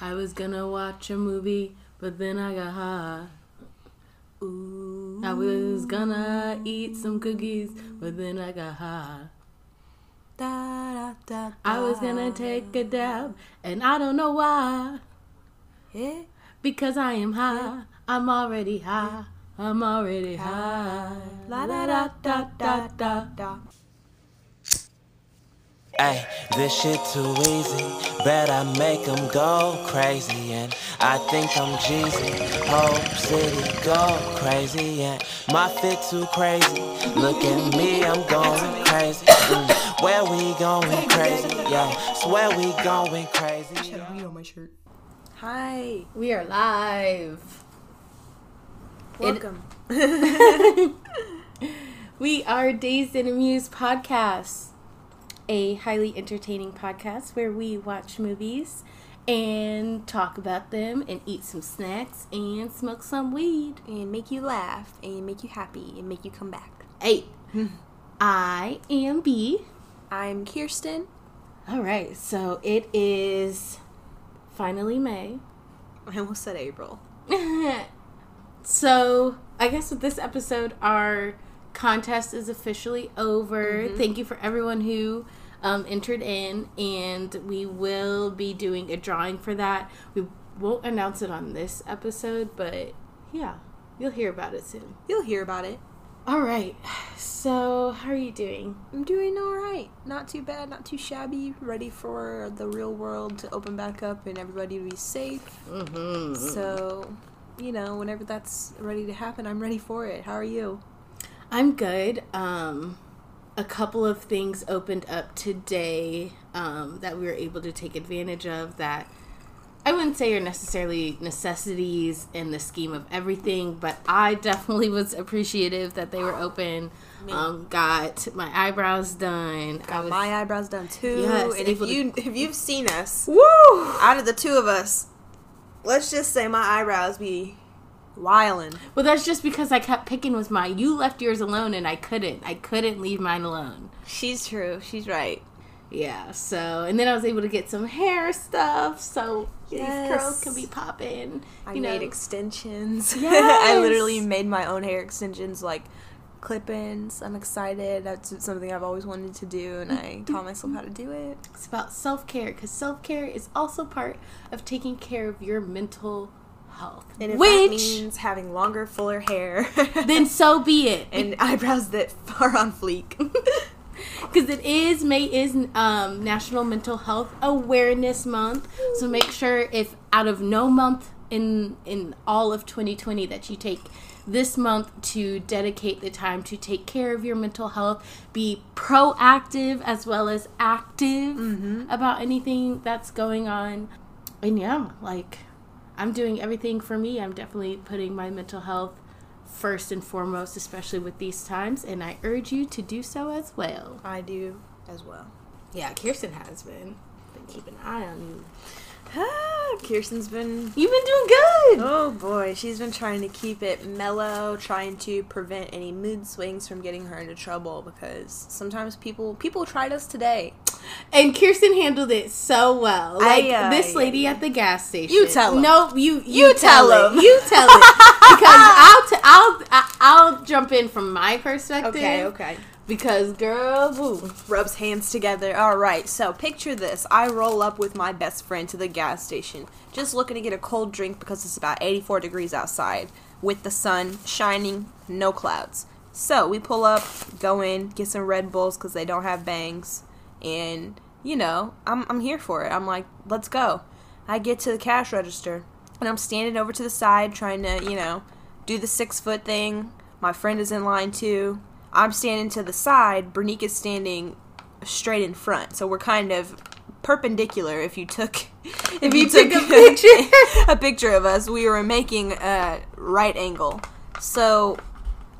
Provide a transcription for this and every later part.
I was gonna watch a movie, but then I got high. Ooh. I was gonna eat some cookies, but then I got high. Da, da, da, I was gonna take a dab, and I don't know why. Yeah. Because I am high. I'm already high. I'm already high. La da da da da da da. Ay, this shit too easy. Bet I make them go crazy. And I think I'm Jeezy. Hope city go crazy. And my fit too crazy. Look at me, I'm going crazy. Mm, where we going crazy? Yeah, swear we going crazy. Shut up, you on my shirt. Hi. We are live. Welcome. We are Dazed and Amused Podcast, a highly entertaining podcast where we watch movies and talk about them and eat some snacks and smoke some weed. and make you laugh and make you happy and make you come back. Hey, hmm. I am B. I'm Kirsten. All right, so it is finally May. I almost said April. so I guess with this episode, our contest is officially over. Thank you for everyone who um, entered in, and we will be doing a drawing for that. We won't announce it on this episode, but yeah, you'll hear about it soon. You'll hear about it. All right, so how are you doing? I'm doing all right. Not too bad, not too shabby. Ready for the real world to open back up and everybody to be safe. Mm-hmm. So, you know, whenever that's ready to happen, I'm ready for it. How are you? I'm good. Um, a couple of things opened up today um, that we were able to take advantage of that I wouldn't say are necessarily necessities in the scheme of everything, but I definitely was appreciative that they were open. Um, got my eyebrows done. I Got was, my eyebrows done too. Yes, and if able to- you if you've seen us Woo! out of the two of us, let's just say my eyebrows be wildin'. Well, that's just because I kept picking with mine. You left yours alone, and I couldn't. I couldn't leave mine alone. She's true. She's right. Yeah, so and then I was able to get some hair stuff, so these curls can be popping. I you made know. extensions. I literally made my own hair extensions, like clip-ins. I'm excited. That's something I've always wanted to do, and I taught myself how to do it. It's about self care because self care is also part of taking care of your mental health. And if Which means having longer, fuller hair, then so be it, and eyebrows that are on fleek. because it is May is um, National Mental Health Awareness Month. So make sure if out of no month in in all of 2020 that you take this month to dedicate the time to take care of your mental health, be proactive as well as active about anything that's going on. And yeah, like I'm doing everything for me. I'm definitely putting my mental health first and foremost, especially with these times, and I urge you to do so as well. I do as well. Yeah, Kirsten has been. Been keeping an eye on you. Ah, Kirsten's been You've been doing good. Oh boy, she's been trying to keep it mellow, trying to prevent any mood swings from getting her into trouble because sometimes people people tried us today. And Kirsten handled it so well. Like I, uh, this lady at the gas station. You tell 'em. No, you you, You tell. 'em. You tell it because I'll t- I'll I- I'll jump in from my perspective. okay. Okay. Because girl, boo. Rubs hands together. All right. So, picture this. I roll up with my best friend to the gas station, just looking to get a cold drink because it's about 84 degrees outside with the sun shining, no clouds. So, we pull up, go in, get some Red Bulls cuz they don't have bangs, and you know, I'm I'm here for it. I'm like, "Let's go." I get to the cash register, and I'm standing over to the side trying to, you know, do the 6-foot thing. My friend is in line too. I'm standing to the side. Brinique is standing straight in front. So we're kind of perpendicular. If you took, if, you took a picture. a picture of us, we were making a right angle. So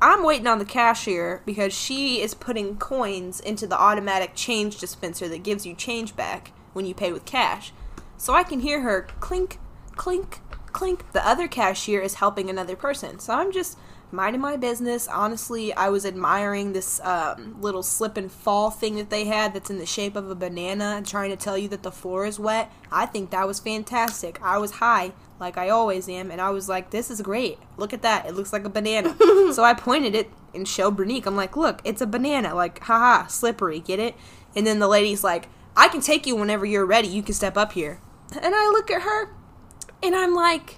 I'm waiting on the cashier because she is putting coins into the automatic change dispenser that gives you change back when you pay with cash. So I can hear her clink, clink, clink. The other cashier is helping another person. So I'm just minding my business. Honestly, I was admiring this um, little slip and fall thing that they had that's in the shape of a banana trying to tell you that the floor is wet. I think that was fantastic. I was high, like I always am, and I was like, this is great. Look at that. It looks like a banana. so I pointed it and showed Brinique. I'm like, look, it's a banana. Like, haha, slippery. Get it? And then the lady's like, I can take you whenever you're ready. You can step up here. And I look at her and I'm like,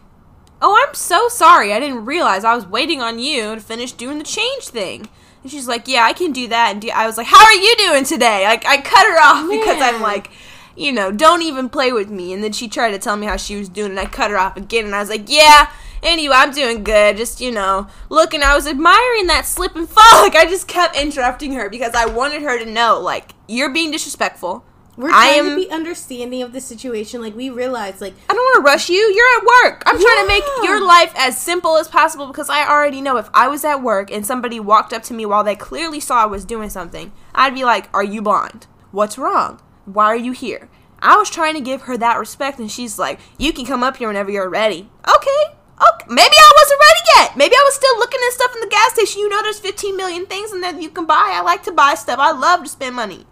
Oh, I'm so sorry. I didn't realize I was waiting on you to finish doing the change thing. And she's like, Yeah, I can do that. And do-. I was like, How are you doing today? Like, I cut her off because I'm like, you know, don't even play with me. And then she tried to tell me how she was doing, and I cut her off again. And I was like, Yeah, anyway, I'm doing good. Just, you know, looking. I was admiring that slip and fall. Like, I just kept interrupting her because I wanted her to know, like, you're being disrespectful. We're I trying am- to be understanding of the situation. Like we realize, like I don't want to rush you. You're at work. I'm trying to make your life as simple as possible because I already know if I was at work and somebody walked up to me while they clearly saw I was doing something, I'd be like, Are you blind? What's wrong? Why are you here? I was trying to give her that respect and she's like, You can come up here whenever you're ready. Okay. Okay. Maybe I wasn't ready yet. Maybe I was still looking at stuff in the gas station. You know, there's 15 million things and that you can buy. I like to buy stuff. I love to spend money.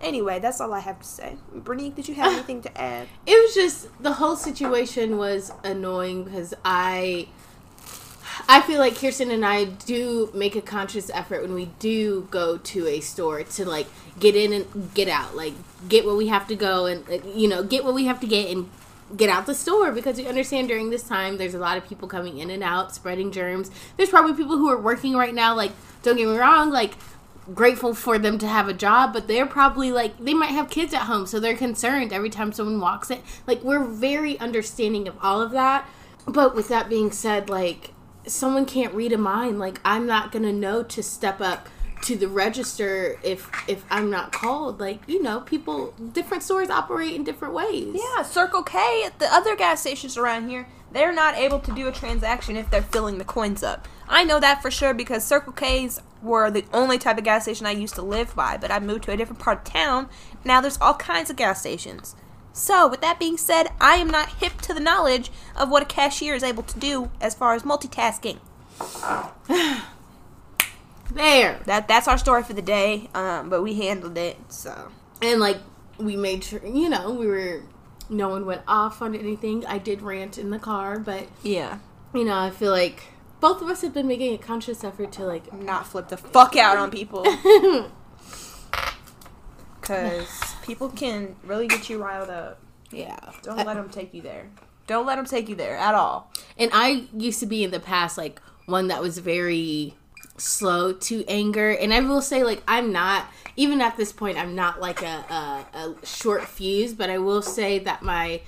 Anyway, that's all I have to say. Brinique, did you have anything to add? it was just the whole situation was annoying because I I feel like Kirsten and I do make a conscious effort when we do go to a store to like get in and get out, like get what we have to go and you know get what we have to get and get out the store because we understand during this time there's a lot of people coming in and out spreading germs. There's probably people who are working right now. Like don't get me wrong, like grateful for them to have a job, but they're probably like they might have kids at home, so they're concerned every time someone walks in. Like we're very understanding of all of that. But with that being said, like someone can't read a mind. Like I'm not gonna know to step up to the register if if I'm not called. Like you know, people different stores operate in different ways. Yeah, Circle K the other gas stations around here, they're not able to do a transaction if they're filling the coins up. I know that for sure because Circle K's were the only type of gas station I used to live by, but I moved to a different part of town. Now there's all kinds of gas stations. So, with that being said, I am not hip to the knowledge of what a cashier is able to do as far as multitasking. There. That that's our story for the day. Um, but we handled it. So and like we made sure you know we were no one went off on anything i did rant in the car but yeah, you know i feel like both of us have been making a conscious effort to like not flip the fuck out on people. Because people can really get you riled up. yeah Don't let them take you there. Don't let them take you there at all. and i used to be in the past like one that was very slow to anger and i will say like i'm not even at this point i'm not like a, a, a short fuse but i will say that my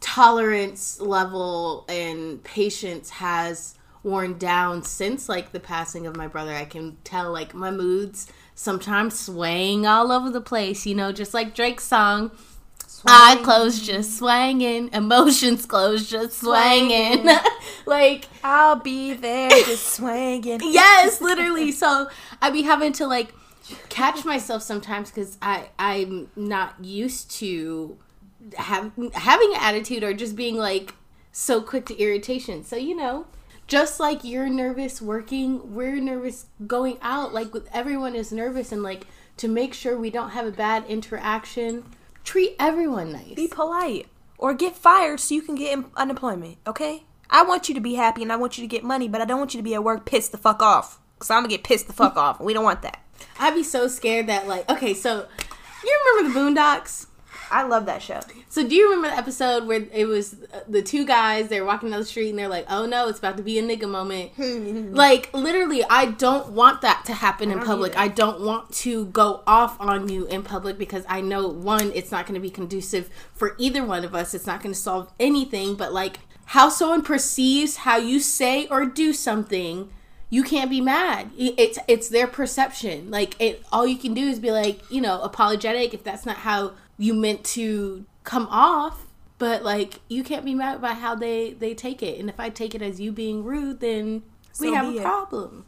tolerance level and patience has worn down since like the passing of my brother i can tell like my moods sometimes swaying all over the place you know just like drake's song Eye closed, just swanging. Emotions closed, just swanging. Swanging. like, I'll be there just swinging. yes, literally. So I be having to like catch myself sometimes because I I'm not used to have having an attitude or just being like so quick to irritation. So you know, just like you're nervous working, we're nervous going out. Like with everyone is nervous and like to make sure we don't have a bad interaction. Treat everyone nice. Be polite. Or get fired so you can get unemployment, okay? I want you to be happy and I want you to get money, but I don't want you to be at work pissed the fuck off. Because I'm going to get pissed the fuck off. We don't want that. I'd be so scared that like okay, so you remember the Boondocks? I love that show. So do you remember the episode where it was uh, the two guys they're walking down the street and they're like, "Oh no, it's about to be a nigga moment." like literally, I don't want that to happen in public. either. I don't want to go off on you in public because I know one, it's not going to be conducive for either one of us. It's not going to solve anything. But like how someone perceives how you say or do something you can't be mad. It's it's their perception. Like it, all you can do is be like, you know, apologetic if that's not how you meant to come off. But like, you can't be mad by how they they take it. And if I take it as you being rude, then we have a it. problem.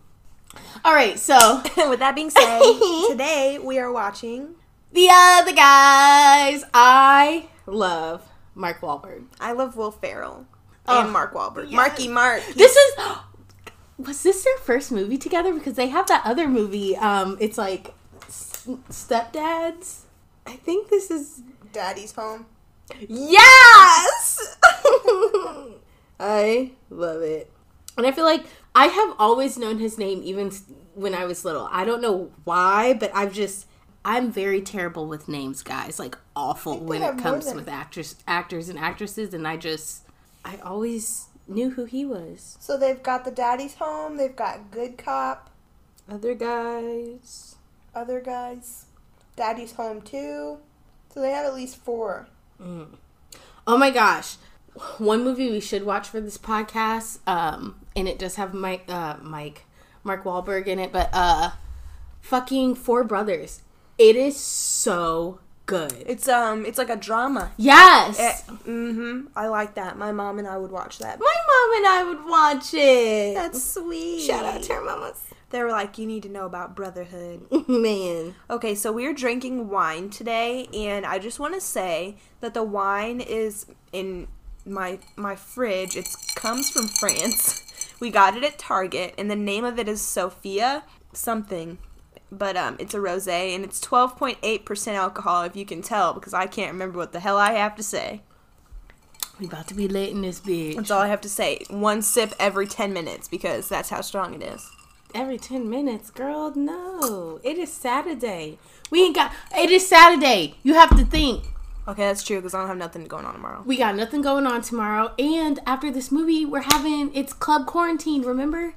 All right, so With that being said, today we are watching. the other guys, I love Mark Wahlberg. I love Will Ferrell Oh, and Mark Wahlberg. yes. Marky Mark. This is was this their first movie together? Because they have that other movie. Um, it's like s- stepdads. I think this is Daddy's home. Yes! I love it. And I feel like I have always known his name even when I was little. I don't know why, but I've just I'm very terrible with names, guys. Like awful when it comes than- with actors actors and actresses and I just I always knew who he was. So they've got the Daddy's home. They've got Good Cop. Other guys. Other guys. Daddy's home too. So they have at least four. Oh my gosh. One movie we should watch for this podcast, um, and it does have Mike, uh, Mike, Mark Wahlberg in it, but uh, fucking Four Brothers. It is so good. It's um, it's like a drama. Yes, mm-hmm. I like that. My mom and I would watch that. my mom and I would watch it. That's sweet. shout out to her mamas. They were like, you need to know about brotherhood. Man, Okay, so we're drinking wine today, and I just want to say that the wine is in my my fridge. It comes from France. We got it at Target, and the name of it is Sophia something. But um, it's a rosé, and it's twelve point eight percent alcohol. If you can tell, because I can't remember what the hell I have to say. we about to be late in this bitch. That's all I have to say. One sip every ten minutes, because that's how strong it is. Every ten minutes, girl. No, it is Saturday. We ain't got. It is Saturday. You have to think. Okay, that's true, because I don't have nothing going on tomorrow. We got nothing going on tomorrow, and after this movie, we're having it's club quarantine. Remember?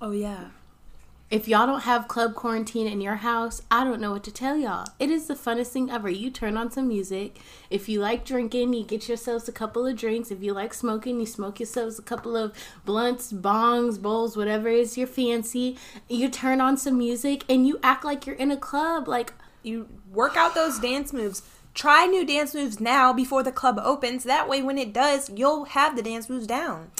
Oh yeah. If y'all don't have club quarantine in your house, I don't know what to tell y'all. It is the funnest thing ever. You turn on some music. If you like drinking, you get yourselves a couple of drinks. If you like smoking, you smoke yourselves a couple of blunts, bongs, bowls, whatever is your fancy. You turn on some music and you act like you're in a club. Like you work out those dance moves. Try new dance moves now before the club opens. That way, when it does, you'll have the dance moves down.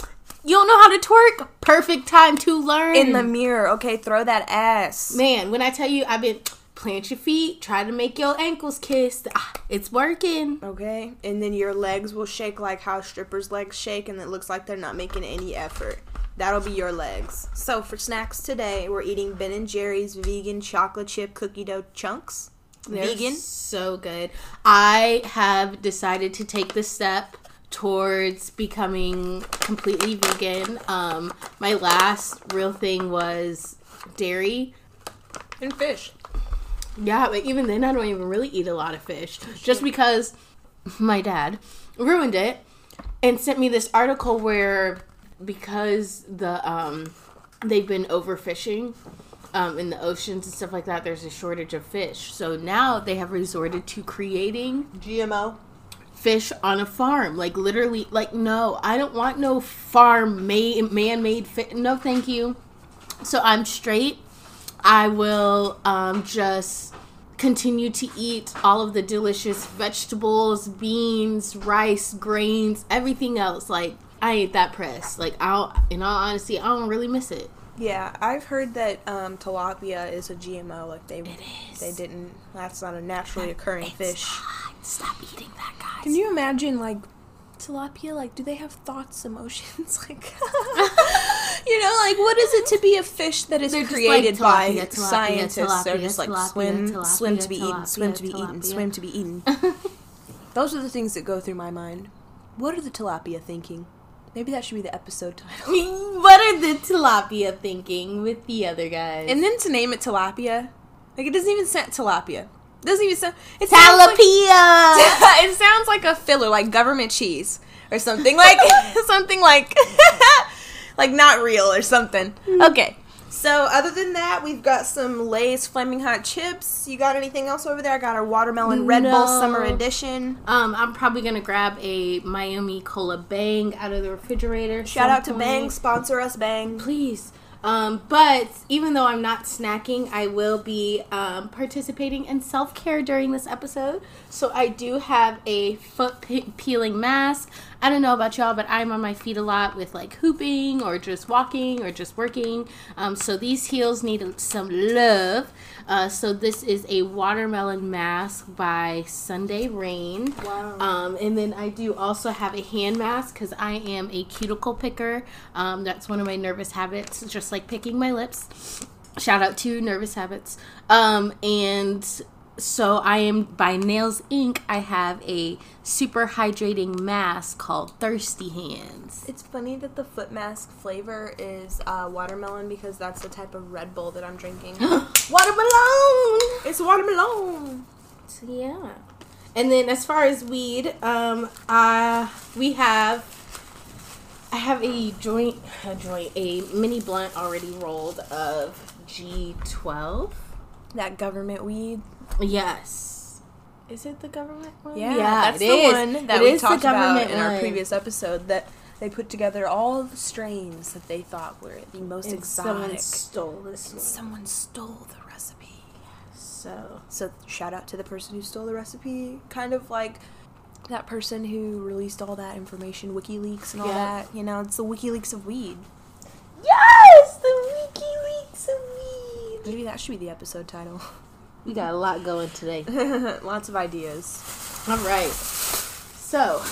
You don't know how to twerk. Perfect time to learn. In the mirror, okay? Throw that ass. Man, when I tell you I've been plant your feet, try to make your ankles kiss. Ah, it's working. Okay? And then your legs will shake like how strippers' legs shake, and it looks like they're not making any effort. That'll be your legs. So, for snacks today, we're eating Ben and Jerry's vegan chocolate chip cookie dough chunks. They're vegan. so good. I have decided to take the step towards becoming completely vegan. Um, my last real thing was dairy. And fish. Yeah, but even then, I don't even really eat a lot of fish, just because my dad ruined it and sent me this article where because the um they've been overfishing um in the oceans and stuff like that, there's a shortage of fish. So now they have resorted to creating GMO. Fish on a farm. Like literally like no i don't want no farm made man-made fish no thank you. So i'm straight. I will um just continue to eat all of the delicious vegetables beans rice grains everything else. Like i ain't that pressed. Like i'll in all honesty i don't really miss it Yeah, I've heard that um, tilapia is a GMO. Like they, is. they didn't. That's not a naturally occurring fish. stop eating that guys Can you imagine like tilapia? Like, do they have thoughts, emotions? Like, you know, like what is it to be a fish that is They're created like, by tilapia, tilapia, scientists? They're just like tilapia, swim, tilapia, swim to be eaten, swim to be tilapia, eaten, swim to be eaten. Those are the things that go through my mind. What are the tilapia thinking? Maybe that should be the episode title. what are the tilapia thinking with the other guys And then to name it tilapia, like it doesn't even sound tilapia. It doesn't even sound. It sounds like- it sounds like a filler, like government cheese or something like something like like not real or something. Hmm. Okay. So other than that, we've got some Lay's Flaming Hot Chips. You got anything else over there? I got our watermelon Red Bull Summer Edition. um, I'm probably gonna grab a Miami Cola Bang out of the refrigerator. Shout out to point. Bang, sponsor us, Bang. please. Um, but even though I'm not snacking, I will be um, participating in self care during this episode. So I do have a foot pe- peeling mask. I don't know about y'all, but I'm on my feet a lot with like hooping or just walking or just working. Um, so these heels need some love. Uh, so this is a watermelon mask by Sunday Rain. Wow. Um, and then I do also have a hand mask because I am a cuticle picker. Um, that's one of my nervous habits, just like picking my lips. Shout out to Nervous Habits. Um, and so I am by Nails Inc. I have a super hydrating mask called Thirsty Hands. It's funny that the foot mask flavor is uh, watermelon because that's the type of Red Bull that I'm drinking. Watermelon. it's watermelon. So yeah. And then as far as weed, um, uh, we have I have a joint, a joint, a mini blunt already rolled of G12. That government weed. Yes. Is it the government one? Yeah, yeah that's it the is. one that It we talked about in our one. previous episode. That they put together all the strains that they thought were the most And someone exotic. stole this one. Someone stole the recipe. So So shout out to the person who stole the recipe. Kind of like that person who released all that information, WikiLeaks and all Yeah. that. You know, it's the WikiLeaks of weed. yes, the WikiLeaks of weed. Maybe that should be the episode title. We got a lot going today. Lots of ideas. All right. So,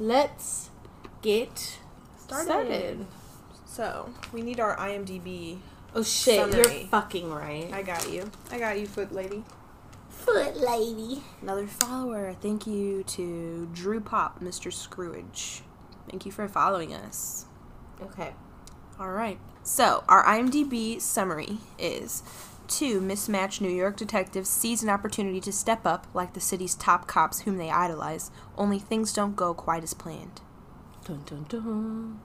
let's get Started. started. So we need our IMDb. Oh shit, Summary. you're fucking right. I got you. I got you, foot lady. Foot lady. Another follower. Thank you to Drew Pop, Mr. Scrooge. Thank you for following us. Okay. All right. So, our IMDb summary is two mismatched New York detectives seize an opportunity to step up like the city's top cops whom they idolize, only things don't go quite as planned. Dun, dun, dun.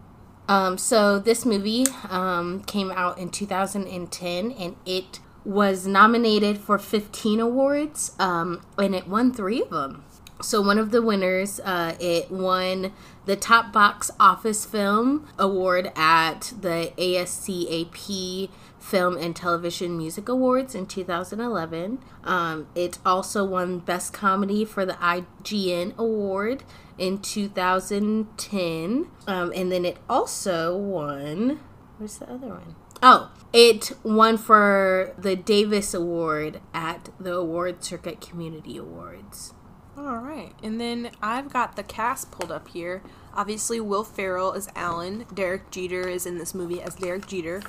Um, so this movie um, came out in 2010 and it was nominated for 15 awards um, and it won three of them. So one of the winners, uh, it won the top box office film award at the ASCAP Film and Television Music Awards in 2011. Um, it also won Best Comedy for the IGN Award in 2010. Um, and then it also won. Where's the other one? Oh, it won for the Davis Award at the Award Circuit Community Awards. All right. And then I've got the cast pulled up here. Obviously, Will Ferrell is Alan. Derek Jeter is in this movie as Derek Jeter.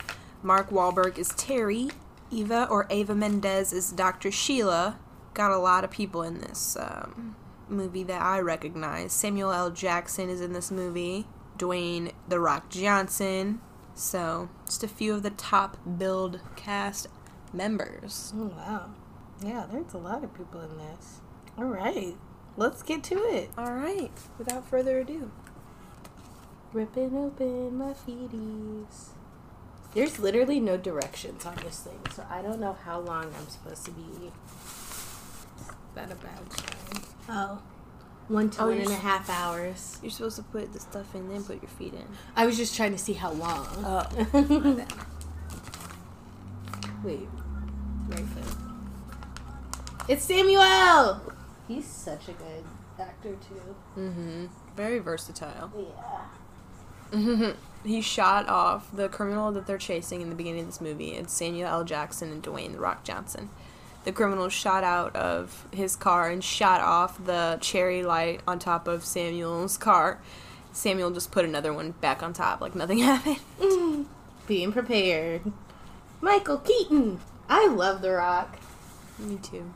Mark Wahlberg is Terry. Eva or Ava Mendes is Dr. Sheila. Got a lot of people in this um, movie that I recognize. Samuel L. Jackson is in this movie. Dwayne The Rock Johnson. So, just a few of the top build cast members. Oh, wow. Yeah, there's a lot of people in this. All right, let's get to it. All right. Without further ado. Ripping open my feeties. There's literally no directions on this thing, so I don't know how long I'm supposed to be. Is that a bad sign? Oh. One to Oh, one and a half hours. You're supposed to put the stuff in, then put your feet in. I was just trying to see how long. Oh. Wait. Right foot. It's Samuel! He's such a good actor, too. Mm-hmm. Very versatile. Yeah. Mhm. He shot off the criminal that they're chasing in the beginning of this movie. It's Samuel L. Jackson and Dwayne The Rock Johnson. The criminal shot out of his car and shot off the cherry light on top of Samuel's car. Samuel just put another one back on top like nothing happened. Being prepared. Michael Keaton! I love The Rock. Me too.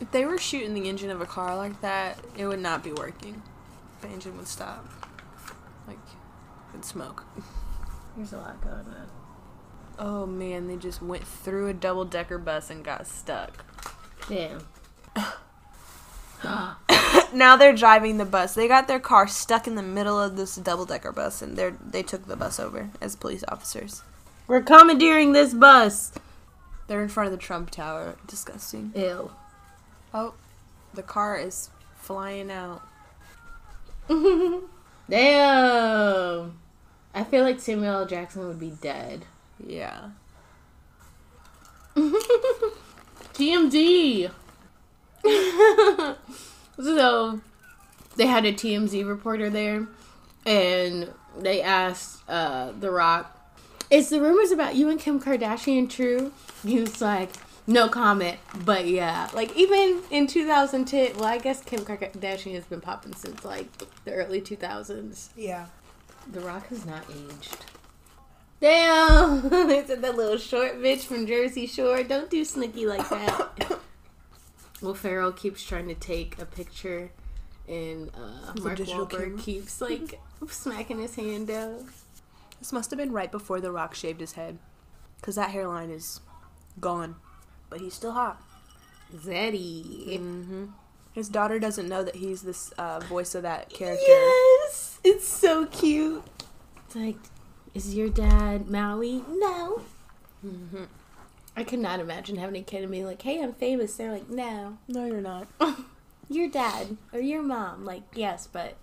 If they were shooting the engine of a car like that, it would not be working. The engine would stop. Like, it'd smoke. There's a lot going on. Oh man, they just went through a double decker bus and got stuck. Damn. Now they're driving the bus. They got their car stuck in the middle of this double decker bus and they they took the bus over as police officers. We're commandeering this bus. They're in front of the Trump Tower. Disgusting. Ew. Oh, the car is flying out. Damn. I feel like Samuel L. Jackson would be dead. Yeah. TMZ. so, they had a TMZ reporter there, and they asked uh, The Rock, "Is the rumors about you and Kim Kardashian true?" He was like, "No comment." But yeah, like even in 2010, well, I guess Kim Kardashian has been popping since like the early 2000s. Yeah. The Rock has not aged. Damn! they said that little short bitch from Jersey Shore. Don't do Snooki like that. Will Ferrell keeps trying to take a picture, and uh, With a Mark Wahlberg camera? keeps like smacking his hand down. This must have been right before The Rock shaved his head. Because that hairline is gone. But he's still hot. Zeddy. Mm-hmm. His daughter doesn't know that he's this uh, voice of that character. Yes, it's so cute. It's like, is your dad Maui? No. Mm-hmm. I could not imagine having a kid and being like, "Hey, I'm famous." They're like, "No." No, you're not. your dad or your mom. Like, yes, but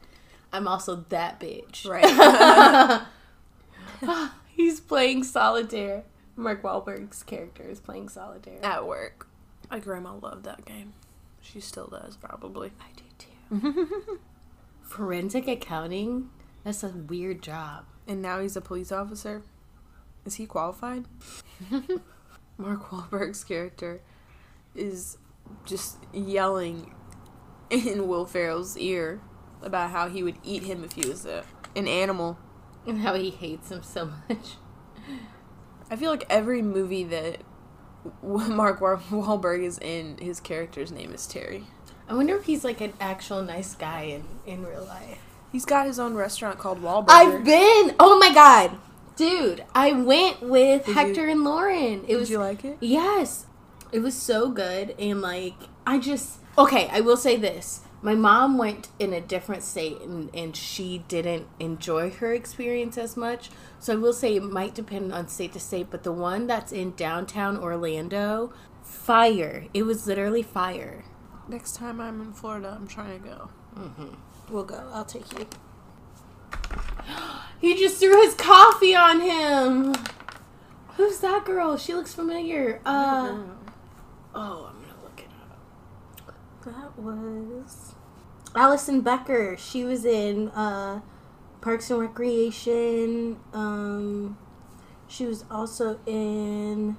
I'm also that bitch. Right. He's playing solitaire. Mark Wahlberg's character is playing solitaire. At work. My grandma loved that game. She still does, probably. I do too. Forensic accounting? That's a weird job. And now he's a police officer. Is he qualified? Mark Wahlberg's character is just yelling in Will Ferrell's ear about how he would eat him if he was a, an animal. And how he hates him so much. I feel like every movie that Mark Wa- Wahlberg is in, his character's name is Terry. I wonder if he's like an actual nice guy in, in real life. He's got his own restaurant called Wahlburger. I've been. Oh my god, dude! I went with Did Hector you- and Lauren. It Did was you like it? Yes. It was so good and like I just okay, I will say this. My mom went in a different state and, and she didn't enjoy her experience as much. So I will say it might depend on state to state, but the one that's in downtown Orlando, fire. It was literally fire. Next time I'm in Florida, I'm trying to go. We'll go. I'll take you. he just threw his coffee on him. Who's that girl? She looks familiar. Uh Oh, I'm gonna look it up. That was Alison Becker. She was in uh, Parks and Recreation. Um, she was also in.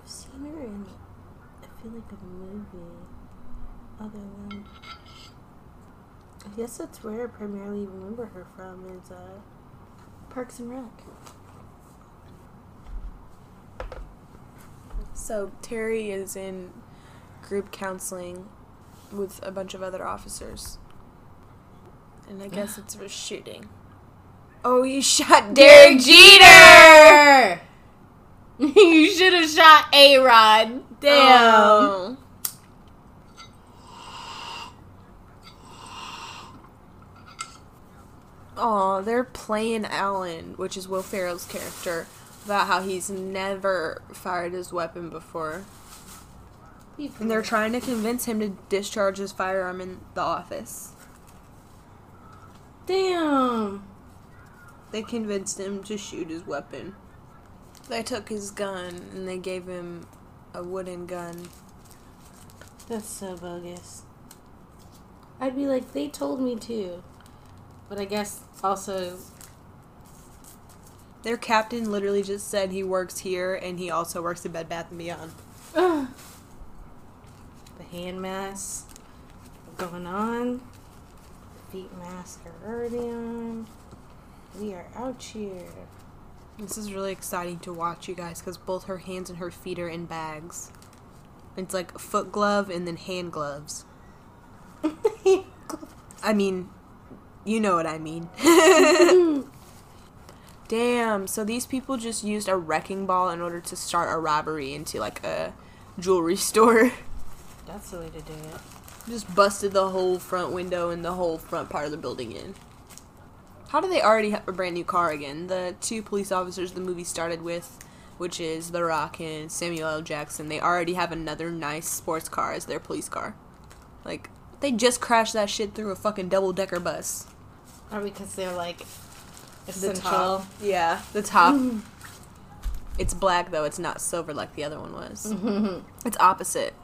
I've seen her in. I feel like a movie. Other than. I guess that's where I primarily remember her from is uh, Parks and Rec. So Terry is in group counseling with a bunch of other officers. And I guess it's for shooting. Oh, you shot Derek Jeter! you should have shot A Rod. Damn. Oh. Aw, they're playing Alan, which is Will Ferrell's character, about how he's never fired his weapon before. And they're trying to convince him to discharge his firearm in the office. Damn. They convinced him to shoot his weapon. They took his gun and they gave him a wooden gun. That's so bogus. I'd be like, they told me to. But I guess also, Their captain literally just said he works here and he also works at Bed Bath and Beyond. ugh. the hand masks are going on. Feet masks are already on. We are out here. This is really exciting to watch, you guys, because both her hands and her feet are in bags. It's like foot glove and then hand gloves. I mean, you know what I mean. Damn, so these people just used a wrecking ball in order to start a robbery into like a jewelry store. That's the way to do it. just busted the whole front window and the whole front part of the building in. How do they already have a brand new car again? The two police officers the movie started with, which is The Rock and Samuel L. Jackson, they already have another nice sports car as their police car. Like, they just crashed that shit through a fucking double decker bus. Or because they're like The top. Yeah, the top. Mm-hmm. it's black though, it's not silver like the other one was. Mm-hmm. It's opposite.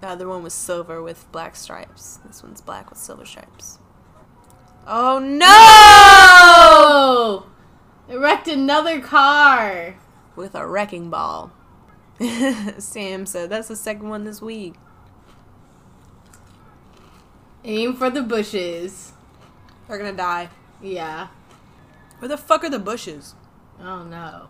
The other one was silver with black stripes. This one's black with silver stripes. Oh no! It wrecked another car. With a wrecking ball. Sam said that's the second one this week. Aim for the bushes. They're gonna die. Yeah. Where the fuck are the bushes? Oh no.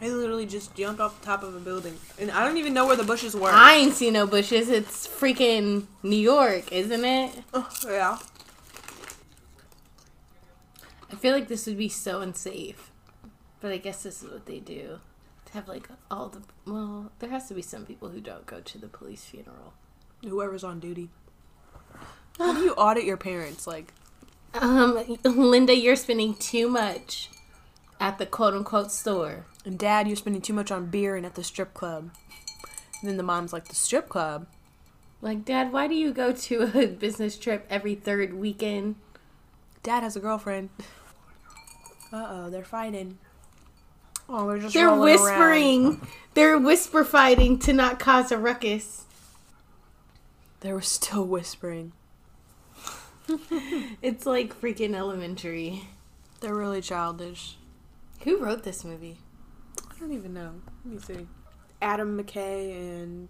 I literally just jumped off the top of a building. And I don't even know where the bushes were. I ain't see no bushes. It's freaking New York, isn't it? Oh, yeah. I feel like this would be so unsafe. But I guess this is what they do. To have like all the well, there has to be some people who don't go to the police funeral. Whoever's on duty. How do you audit your parents? Like, Um, Linda, you're spending too much at the quote unquote store. and dad, you're spending too much on beer and at the strip club. And then the mom's like, the strip club? Like, Dad, why do you go to a business trip every third weekend? Dad has a girlfriend. Uh oh, they're fighting. Oh, they're just They're whispering. around. They're whisper fighting to not cause a ruckus. They were still whispering. It's like freaking elementary. They're really childish. Who wrote this movie? I don't even know. Let me see. Adam McKay and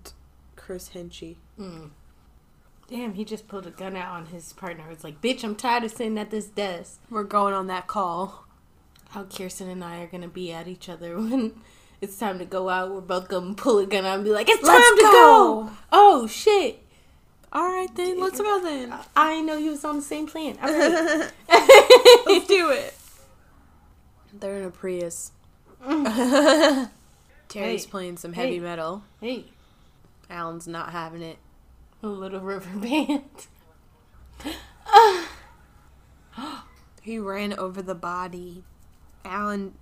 Chris Henchy. Mm. Damn, he just pulled a gun out on his partner. It's like, bitch, I'm tired of sitting at this desk. We're going on that call. How Kirsten and I are gonna be at each other when it's time to go out. We're both gonna pull a gun out and be like, it's time Let's to go. go. Oh shit! All right then, let's go then. I know he was on the same plan. All right. Let's do it. They're in a Prius. Mm. Terry's Hey. playing some heavy Hey. metal. hey, Alan's not having it. a little river band. He ran over the body. Alan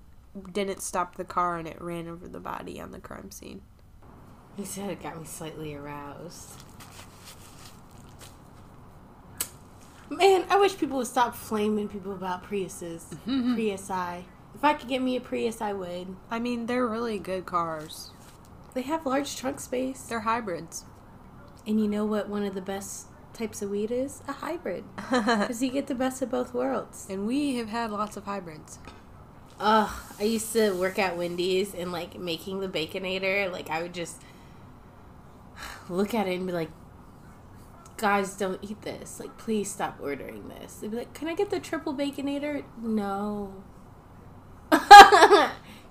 didn't stop the car and it ran over the body on the crime scene. He said it got me slightly aroused. Man, I wish people would stop flaming people about Priuses. Mm-hmm. Prius I. If I could get me a Prius, I would. I mean, they're really good cars. They have large trunk space. They're hybrids. And you know what one of the best types of weed is? A hybrid. Because you get the best of both worlds. and we have had lots of hybrids. Ugh, I used to work at Wendy's and like making the Baconator. Like, I would just look at it and be like, guys, don't eat this. Like, please stop ordering this. They'd be like, can I get the triple Baconator? No.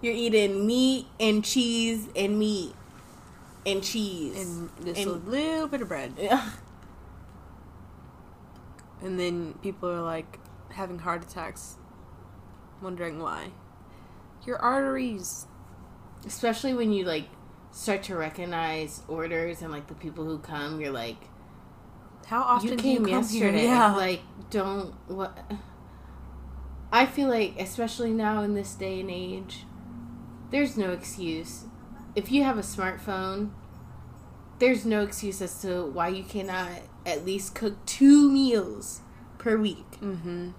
You're eating meat and cheese and meat and cheese. And just And- a little bit of bread. Ugh. And then people are like having heart attacks, wondering why. Your arteries. especially when you like start to recognize orders and like the people who come you're like How often you do you came yesterday here? Yeah. like don't what i feel like especially now in this day and age there's no excuse if you have a smartphone there's no excuse as to why you cannot at least cook two meals per week mm-hmm.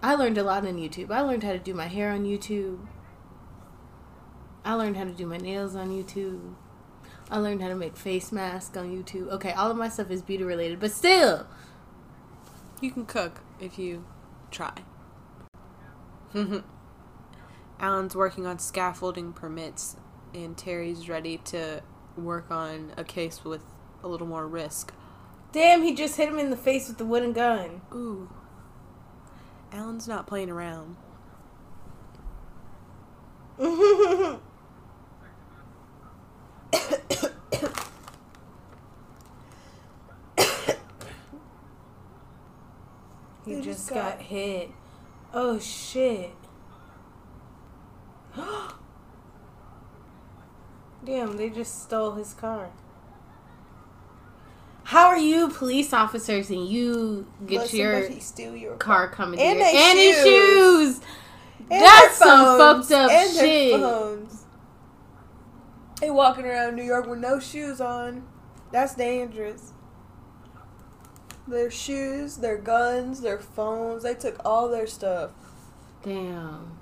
I learned a lot on YouTube. I learned how to do my hair on YouTube. I learned how to do my nails on YouTube. I learned how to make face masks on YouTube. Okay, all of my stuff is beauty related, but still, You can cook if you try. Alan's working on scaffolding permits, and Terry's ready to work on a case with a little more risk. damn, he just hit him in the face with the wooden gun. Ooh. Alan's not playing around. he just just got got- hit. Oh shit. Damn, they just stole his car. How are you police officers and you get your steal your car coming And and his shoes. And That's some fucked up shit. Phones. They walking around New York with no shoes on. That's dangerous. Their shoes, their guns, their phones, they took all their stuff. Damn.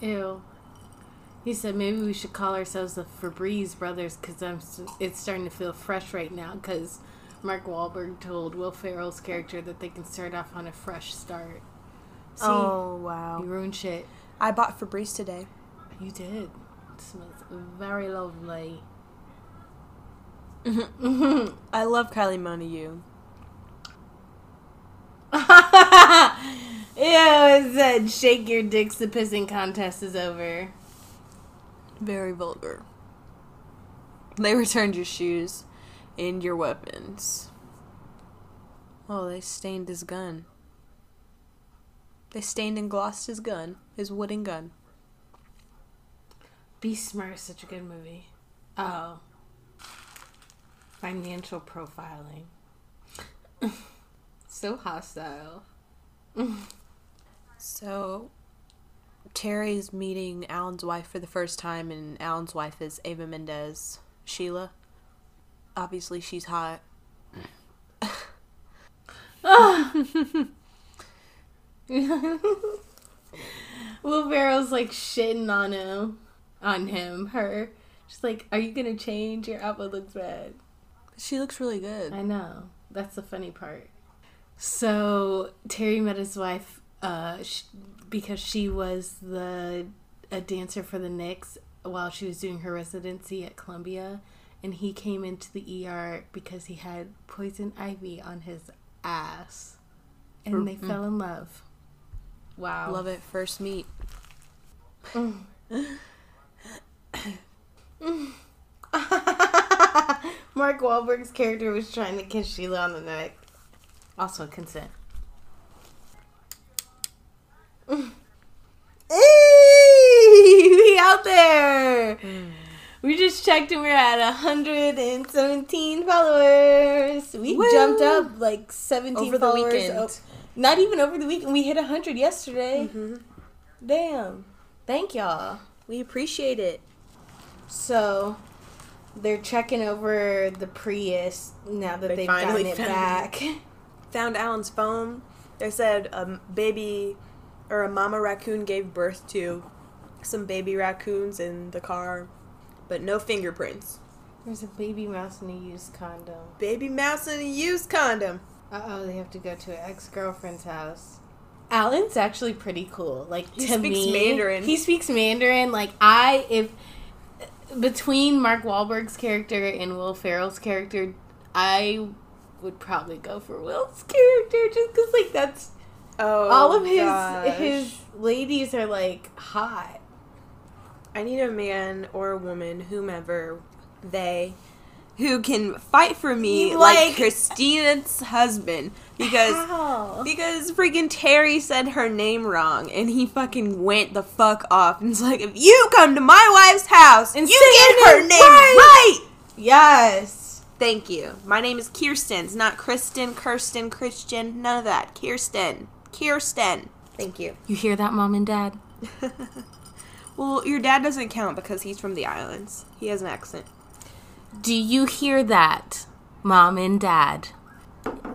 Ew. He said maybe we should call ourselves the Febreze brothers because I'm. It's starting to feel fresh right now because Mark Wahlberg told Will Ferrell's character that they can start off on a fresh start. See, oh wow! you ruined shit. I bought Febreze today. You did. It smells very lovely. I love Kylie Minogue. yeah, it was said shake your dicks. The pissing contest is over. Very vulgar. They returned your shoes and your weapons. Oh, they stained his gun. They stained and glossed his gun, his wooden gun. Be Smart is such a good movie. Oh. Financial profiling. so hostile. So, Terry's meeting Alan's wife for the first time, and Alan's wife is Ava Mendes, Sheila. Obviously, she's hot. Will Ferrell's like shitting on him, on him, her. She's like, "Are you gonna change? Your outfit looks bad." She looks really good. I know. That's the funny part. So Terry met his wife uh, sh- because she was the a dancer for the Knicks while she was doing her residency at Columbia, and he came into the ER because he had poison ivy on his ass, and they fell in love. Wow, Love it. First meet. Mark Wahlberg's character was trying to kiss Sheila on the neck. Also consent. We out there. We just checked and we're at 117 followers. We Woo. jumped up like 17 Over the followers. weekend. Oh, not even over the weekend. We hit 100 yesterday. Mm-hmm. Damn. Thank y'all. We appreciate it. So they're checking over the Prius now that They have gotten it found back. Found Alan's phone. They said a baby or a mama raccoon gave birth to some baby raccoons in the car, but no fingerprints. There's a baby mouse in a used condom. Baby mouse in a used condom. Uh oh, they have to go to an ex girlfriend's house. Alan's actually pretty cool. Like He to speaks me, Mandarin. He speaks Mandarin. Like I, if between Mark Wahlberg's character and Will Ferrell's character, I would probably go for Will's character just because like that's Oh, all of his gosh. his ladies are like hot. I need a man or a woman, whomever they, who can fight for me You like, like- Christina's husband because How? because freaking Terry said her name wrong and he fucking went the fuck off and it's like if you come to my wife's house And you say get her her name name right." right. Yes. Thank you. My name is Kirsten. It's not Kristen, Kirsten, Christian, none of that. Kirsten. Kirsten. Thank you. You hear that, mom and dad? Well, your dad doesn't count because he's from the islands. He has an accent. Do you hear that, mom and dad?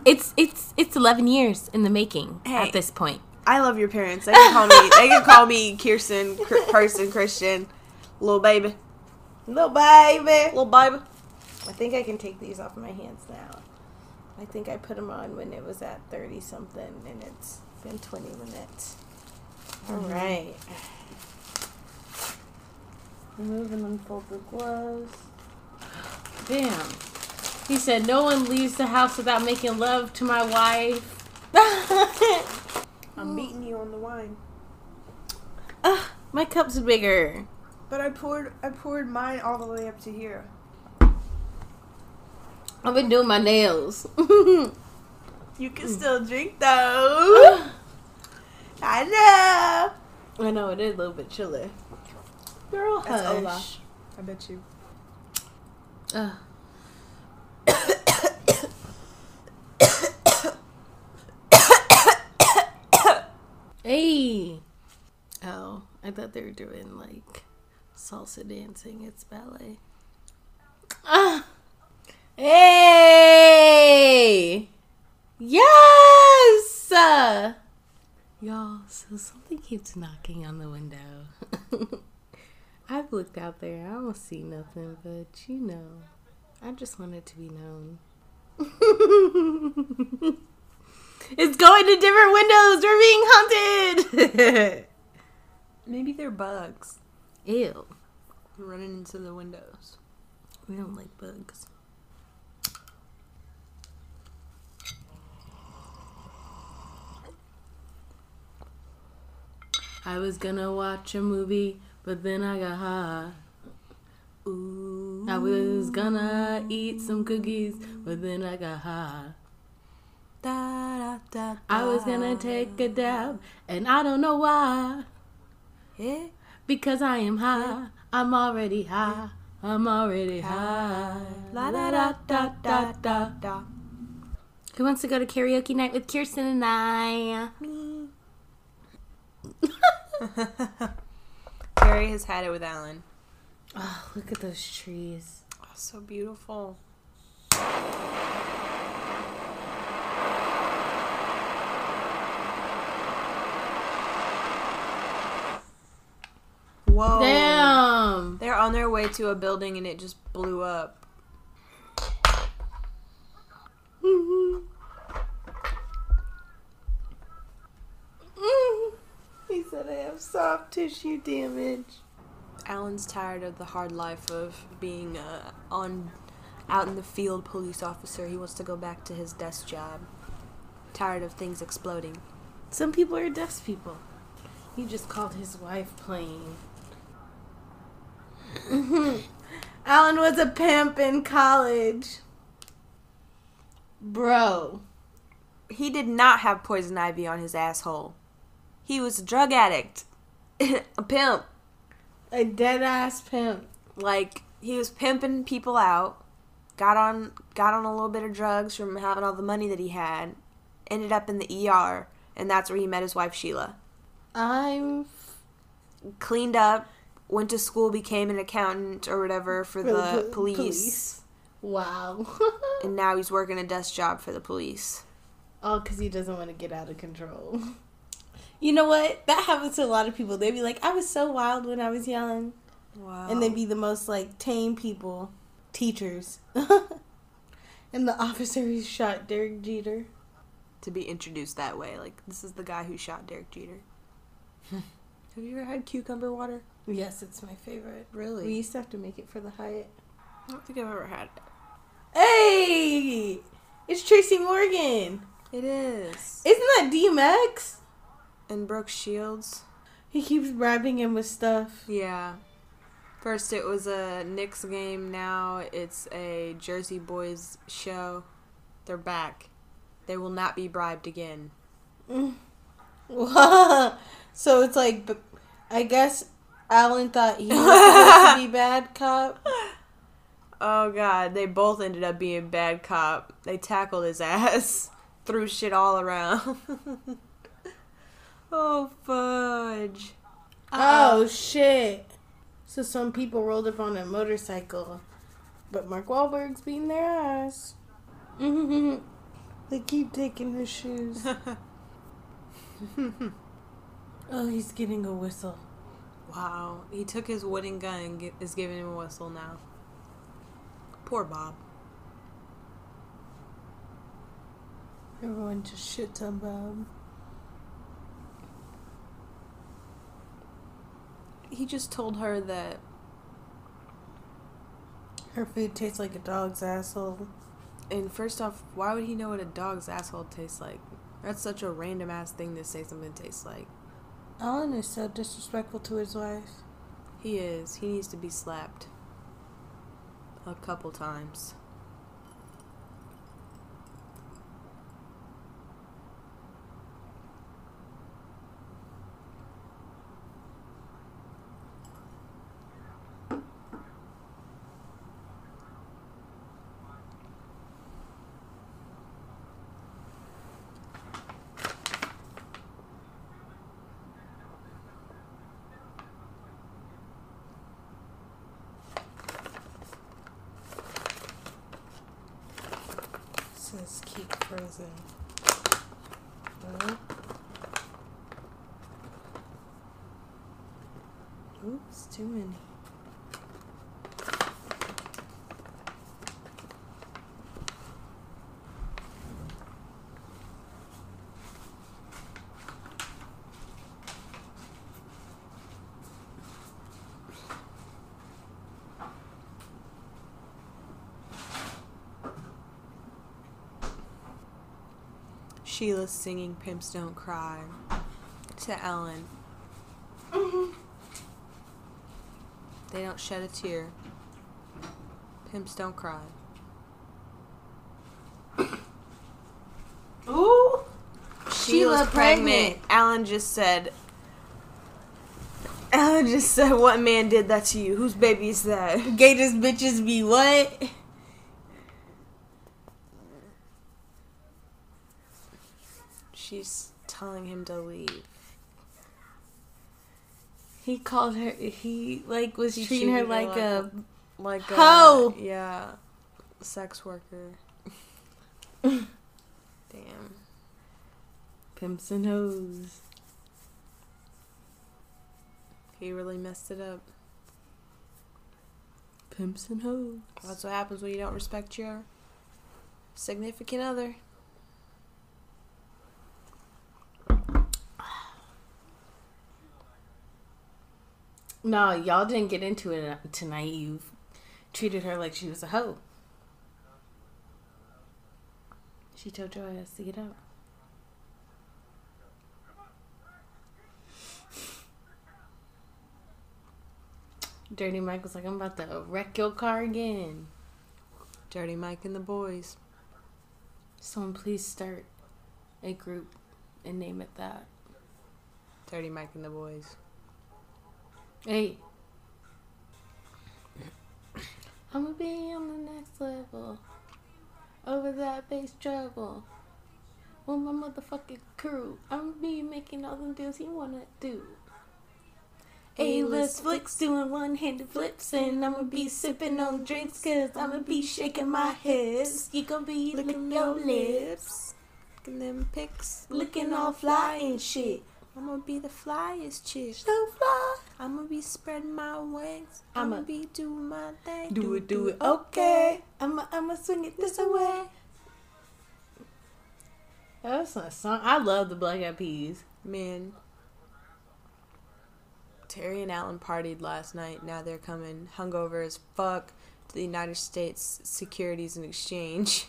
It's it's it's eleven years in the making Hey. at this point. I love your parents. They can call me. they can call me Kirsten, Cr- Kirsten, Christian, little baby, Little baby. little baby. I think I can take these off my hands now. I think I put them on when it was at thirty something, and it's been twenty minutes. Mm-hmm. All right. Remove and unfold the gloves. Damn. He said, "No one leaves the house without making love to my wife." I'm meeting you on the wine. Ugh, my cup's bigger. But I poured. I poured mine all the way up to here. I've been doing my nails. You can mm. still drink though. I know. I know it is a little bit chilly. Girl, That's hush. I bet you. Ugh. hey. Oh, I thought they were doing like salsa dancing. It's ballet. Ah. Hey. Yes. Uh, Y'all, so something keeps knocking on the window. I've looked out there. I don't see nothing, but you know, I just want it to be known. it's going to different windows. We're being haunted. Maybe they're bugs Ew. running into the windows. We don't like bugs. I was gonna watch a movie, but then I got high. Ooh. I was gonna eat some cookies, but then I got high. Da, da, da, I was gonna take a dab, and I don't know why. Yeah. Because I am high. I'm already high. I'm already high. La da da da da da da. Who wants to go to karaoke night with Kirsten and I? Me. Carrie has had it with Alan. Oh, look at those trees. Oh, so beautiful. Whoa. Damn. They're on their way to a building and it just blew up. He said I have soft tissue damage. Alan's tired of the hard life of being uh, on out in the field police officer. He wants to go back to his desk job. Tired of things exploding. Some people are desk people. He just called his wife plain. Alan was a pimp in college. Bro. He did not have poison ivy on his asshole. He was a drug addict. a pimp. A dead ass pimp. Like he was pimping people out. Got on got on a little bit of drugs from having all the money that he had. Ended up in the ER and that's where he met his wife Sheila. I'm Cleaned up, went to school, became an accountant or whatever for, the, po- police. police. wow. And now he's working a desk job for the police. Oh, because he doesn't want to get out of control. You know what? That happens to a lot of people. They'd be like, I was so wild when I was young. Wow. And they'd be the most like tame people. Teachers. and the officer who shot Derek Jeter. to be introduced that way. Like this is the guy who shot Derek Jeter. Have you ever had cucumber water? Yes, it's my favorite. Really? We used to have to make it for the Hyatt. I don't think I've ever had it. Hey! It's Tracy Morgan. It is. Isn't that DMX? And Brooke Shields. He keeps bribing him with stuff. Yeah. First it was a Knicks game, now it's a Jersey Boys show. They're back. They will not be bribed again. so it's like, I guess Alan thought he was supposed to be bad cop. Oh god, they both ended up being bad cop. They tackled his ass, threw shit all around. Oh fudge. Oh uh, shit! So some people rolled up on a motorcycle, but Mark Wahlberg's beating their ass. Mm-hmm. they keep taking his shoes. Oh, he's getting a whistle. Wow, he took his wooden gun and is giving him a whistle now. Poor Bob. Everyone just shits on Bob. He just told her that Her food tastes like a dog's asshole. And first off, why would he know what a dog's asshole tastes like? That's such a random ass thing to say something tastes like. Alan is so disrespectful to his wife. He is. He needs to be slapped. A couple times. Says keep. Well. Oops, too many. Sheila's singing Pimps Don't Cry to Ellen. They don't shed a tear. Pimps don't cry. Ooh. Sheila's pregnant. Alan just said. Alan just said, "What man did that to you? Whose baby is that?" Gators bitches be what? She's telling him to leave. He called her. He like was He treating her treated her like, like a. Like Hoe. a yeah, sex worker. Damn. Pimps and hoes. He really messed it up. Pimps and hoes. That's what happens when you don't respect your significant other. No, y'all didn't get into it uh, tonight. You treated her like she was a hoe. She told your ass to get out. Dirty Mike was like, I'm about to wreck your car again. Dirty Mike and the boys. Someone please start a group and name it that. Dirty Mike and the boys. Hey. I'ma be on the next level. Over that bass treble. With my motherfucking crew. I'ma be making all them deals you wanna do. A-list flicks doing one-handed flips and I'ma be sipping on drinks cause I'ma be shaking my hips. You gonna be licking your lips. Licking them pics. Licking all fly and shit. I'm gonna be the flyest chick. So fly. I'm gonna be spreading my wings. I'ma I'm gonna be doing my thing. Do it, do it, okay. I'ma, I'ma swing it this way. That's a song. I love the Black Eyed Peas. Man. Terry and Alan partied last night. Now they're coming hungover as fuck to the United States Securities and Exchange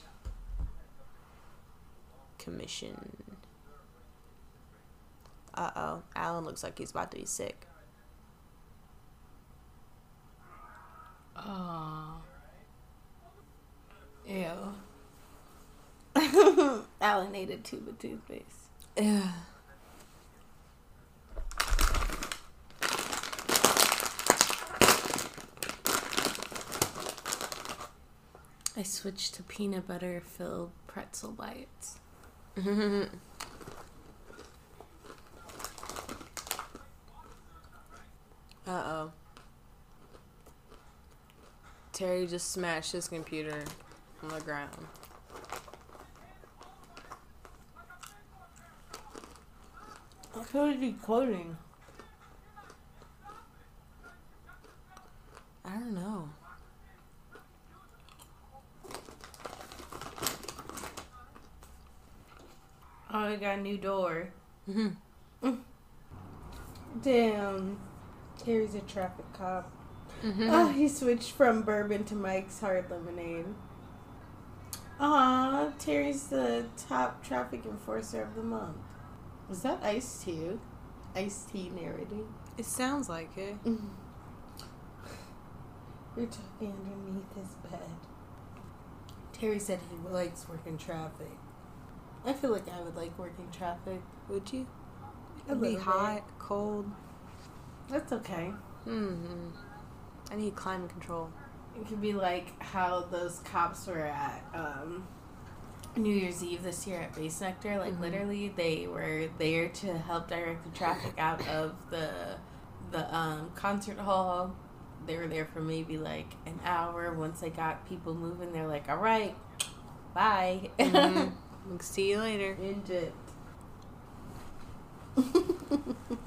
Commission. Uh oh. Alan looks like he's about to be sick. Oh. Ew. Alan ate a tube of toothpaste. Ugh. I switched to peanut butter filled pretzel bites. Uh oh. Terry just smashed his computer on the ground. Who is he quoting? I don't know. Oh, I got a new door. Mm-hmm. Damn. Terry's a traffic cop. Mm-hmm. Oh, he switched from bourbon to Mike's hard lemonade. Aw, Terry's the top traffic enforcer of the month. Was that Ice T? Ice T narrating. It sounds like it. You're talking underneath his bed. Terry said he likes working traffic. I feel like I would like working traffic. Would you? It'd be little bit. hot, cold. That's okay. Mm-hmm. I need climate control. It could be like how those cops were at um, New Year's Eve this year at Bassnectar. Like Mhm. literally, they were there to help direct the traffic out of the the um, concert hall. They were there for maybe like an hour. Once they got people moving, they're like, "All right, bye." Mhm. See you later. In jet.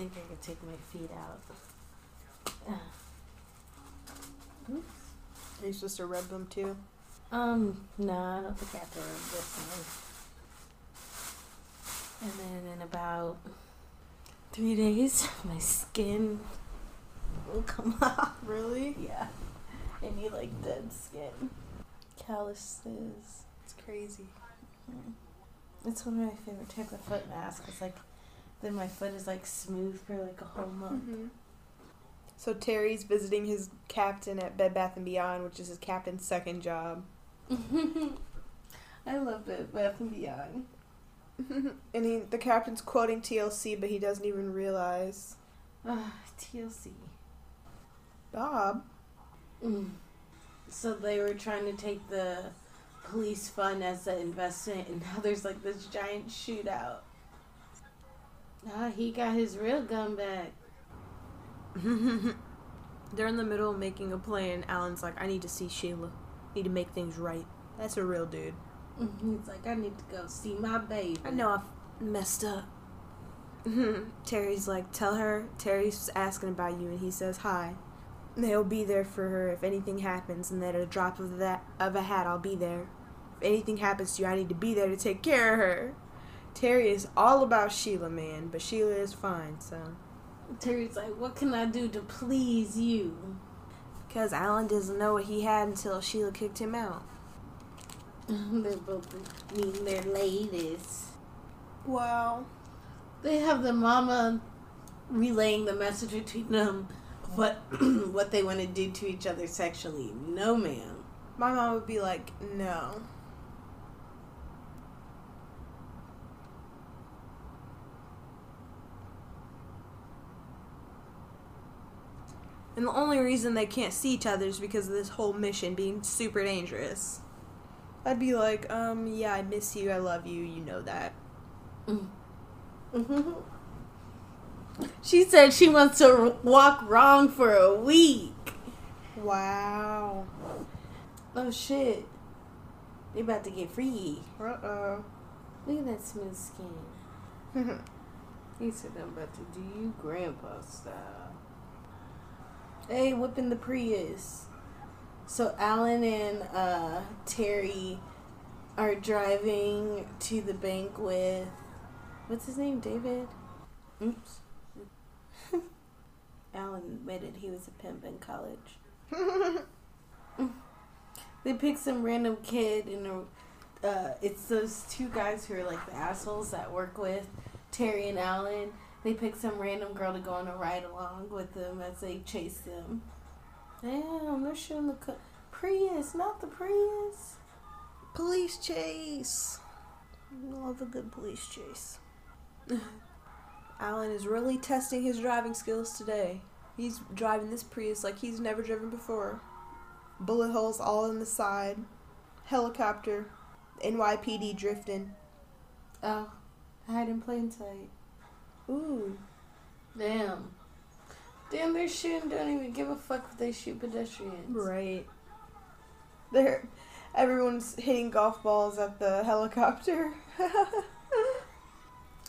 I think I could take my feet out. Oops. Are you supposed to rub them too? Um, no, I don't think I have to rub this one. And then in about three days, my skin will come off. Really? Yeah. Any like dead skin. Calluses. It's crazy. It's one of my favorite type of foot masks. It's like then my foot is like smooth for like a whole month. Mm-hmm. So Terry's visiting his captain at Bed Bath and Beyond, which is his captain's second job. I love Bed Bath and Beyond. and he, the captain's quoting TLC, but he doesn't even realize. TLC. Bob. Mm. So they were trying to take the police fund as an investment, and now there's like this giant shootout. Ah, he got his real gun back. They're in the middle of making a plan. Alan's like, I need to see Sheila. Need to make things right. That's a real dude. He's like, I need to go see my baby. I know I've messed up. Terry's like, tell her Terry's asking about you, and he says hi. They'll be there for her if anything happens, and at a drop of that of a hat, I'll be there. If anything happens to you, I need to be there to take care of her. Terry is all about Sheila, man, but Sheila is fine, so. Terry's like, what can I do to please you? Because Alan doesn't know what he had until Sheila kicked him out. They're both meeting their ladies. Wow. They have the mama relaying the message between them what what they want to do to each other sexually. No, ma'am. My mom would be like, no. And the only reason they can't see each other is because of this whole mission being super dangerous. I'd be like, um, yeah, I miss you, I love you, you know that. she said she wants to walk wrong for a week. Wow. Oh shit! They about to get free. Uh oh. Look at that smooth skin. He said I'm about to do you grandpa style. Hey, whipping the Prius. So Alan and uh, Terry are driving to the bank with what's his name? David? Oops. Alan admitted he was a pimp in college. They pick some random kid and a, uh, it's those two guys who are like the assholes that work with Terry and Alan. They pick some random girl to go on a ride along with them as they chase them. Damn, they're shooting the co- Prius, not the Prius. police chase. Love a good police chase. Alan is really testing his driving skills today. He's driving this Prius like he's never driven before. Bullet holes all in the side. Helicopter. NYPD drifting. Oh, hide in plain sight. Ooh. Damn. Damn, they're shooting. Don't even give a fuck if they shoot pedestrians. Right. There, everyone's hitting golf balls at the helicopter.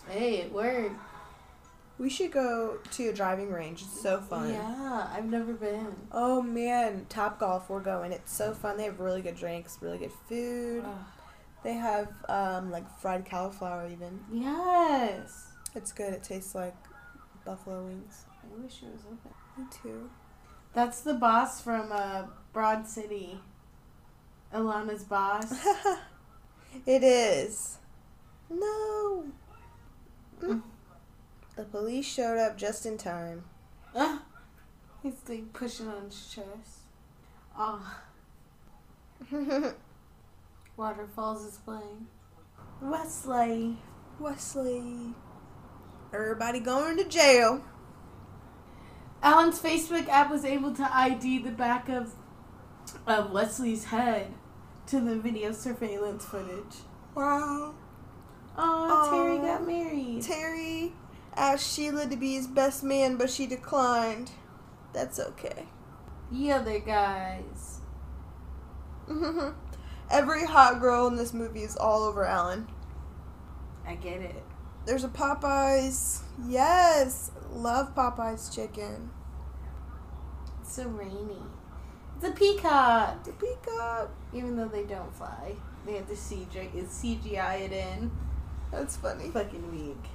Hey, it worked. we should go to a driving range. It's so fun. Yeah, I've never been. Oh man, Top Golf, we're going. It's so fun. They have really good drinks, really good food. Ugh. They have um, like fried cauliflower even. Yes. It's good. It tastes like buffalo wings. I wish it was open. Me too. That's the boss from uh, Broad City. Ilana's boss. it is. No. Mm. The police showed up just in time. Ah, he's like pushing on his chest. Ah, Waterfalls is playing. Wesley. Wesley. Everybody going to jail. Alan's Facebook app was able to ID the back of of Wesley's head to the video surveillance footage. Wow. Oh, Terry got married. Terry asked Sheila to be his best man, but she declined. That's okay. The other guys. Every hot girl in this movie is all over Alan. I get it. There's a Popeyes. Yes. Love Popeyes chicken. It's so rainy. It's a peacock. The peacock. Even though they don't fly, they have to CGI, it's CGI it in. That's funny. Fucking weak.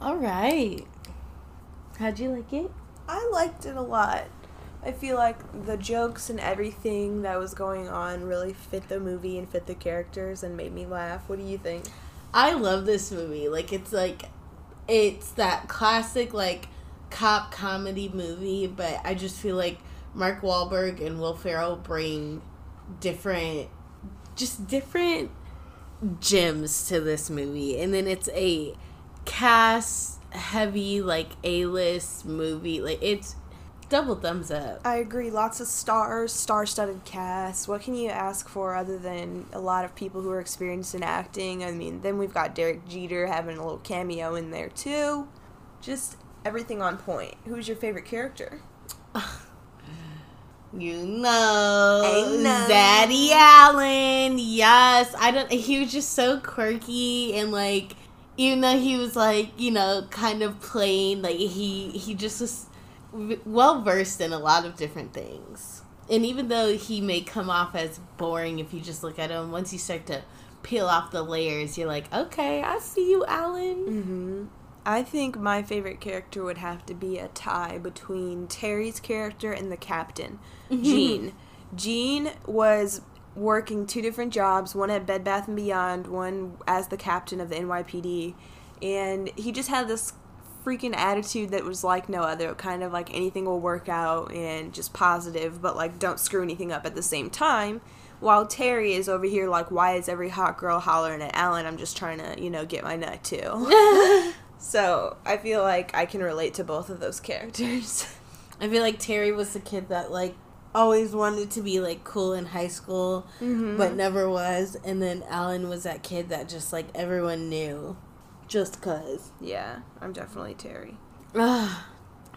All right. How'd you like it? I liked it a lot. I feel like the jokes and everything that was going on really fit the movie and fit the characters and made me laugh. What do you think? I love this movie. Like it's like it's that classic like cop comedy movie, but I just feel like Mark Wahlberg and Will Ferrell bring different just different gems to this movie. And then it's a cast heavy like A-list movie. Like it's double thumbs up. I agree. Lots of stars, star-studded cast. What can you ask for other than a lot of people who are experienced in acting? I mean, then we've got Derek Jeter having a little cameo in there too. Just everything on point. Who's your favorite character? You know, I know. Zaddy Allen. Yes, I don't. He was just so quirky and like, even though he was like, you know, kind of plain, like he he just was well versed in a lot of different things. And even though he may come off as boring if you just look at him, once you start to peel off the layers, you're like, okay, I see you, Alan. Mm-hmm. I think my favorite character would have to be a tie between Terry's character and the captain, Gene. Gene was working two different jobs, one at Bed Bath and Beyond, one as the captain of the NYPD, and he just had this freaking attitude that was like no other, kind of like anything will work out and just positive, but like don't screw anything up at the same time. While Terry is over here like, why is every hot girl hollering at Alan? I'm just trying to, you know, get my nut too. So I feel like I can relate to both of those characters. I feel like Terry was the kid that like always wanted to be like cool in high school, but mm-hmm. never was. And then Alan was that kid that just like everyone knew, just cause. yeah, I'm definitely Terry. Ah,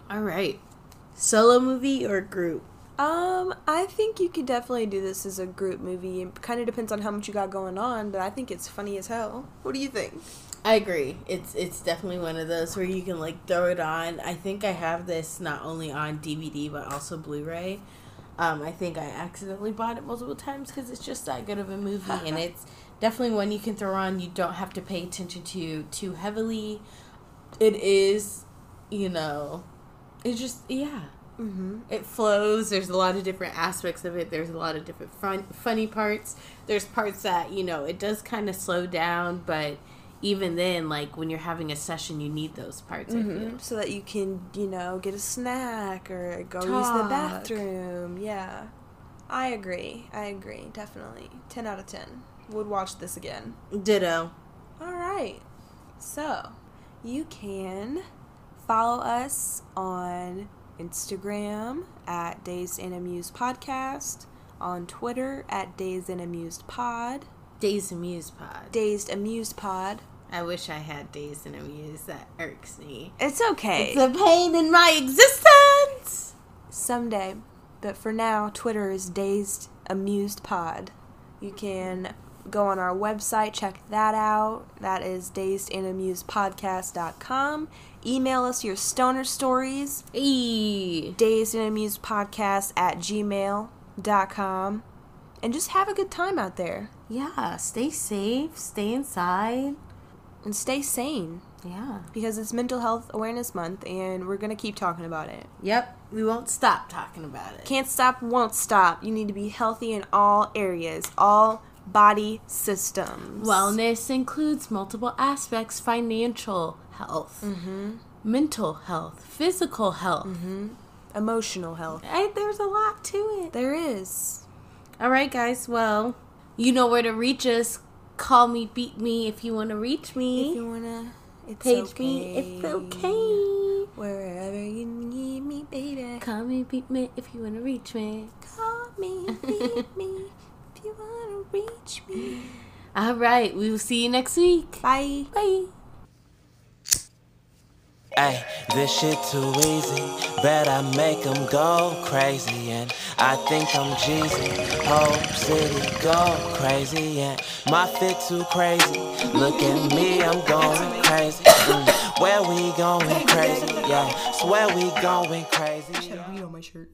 all right. Solo movie or group? Um, I think you could definitely do this as a group movie. It kind of depends on how much you got going on, but I think it's funny as hell. What do you think? I agree. It's it's definitely one of those where you can like throw it on. I think I have this not only on DVD but also Blu-ray. Um, I think I accidentally bought it multiple times because it's just that good of a movie, and it's definitely one you can throw on. You don't have to pay attention to too heavily. It is, you know, it's just yeah. Mm-hmm. It flows. There's a lot of different aspects of it. There's a lot of different fun, funny parts. There's parts that you know it does kind of slow down, but even then, like when you're having a session, you need those parts. I feel. So that you can, you know, get a snack or go use the bathroom. Yeah. I agree. I agree. Definitely. 10 out of 10. Would watch this again. Ditto. All right. So, you can follow us on Instagram at Dazed and Amused Podcast, on Twitter at Dazed and Amused Pod, Days Amused Pod. Dazed Amused Pod. I wish I had Days and Amused. That irks me. It's okay. It's a pain in my existence. Someday. But for now, Twitter is Dazed Amused Pod. You can go on our website, check that out. That is dazedandamusedpodcast.com. Email us your stoner stories, Hey. dazed and amused podcast at gmail.com. And just have a good time out there. Yeah. Stay safe. Stay inside. And stay sane. Yeah. Because it's Mental Health Awareness Month and we're going to keep talking about it. Yep. We won't stop talking about it. Can't stop, won't stop. You need to be healthy in all areas, all body systems. Wellness includes multiple aspects financial health, mm-hmm. mental health, physical health. Mm-hmm. emotional health. I, there's a lot to it. There is. All right, guys. Well, you know where to reach us. Call me, beat me if you want to reach me. If you wanna, it's Page okay. me. It's okay. Wherever you need me, baby. Call me, beat me if you want to reach me. Call me, beat me, if you wanna reach me. All right. We will see you next week. Bye. Bye. Ay, this shit too easy. Bet I make 'em go crazy. And I think I'm Jeezy. Whole city go crazy. And my fit too crazy. Look at me, I'm going crazy. Mm, Where we going crazy? Yeah, swear we going crazy. I just had a weed on my shirt.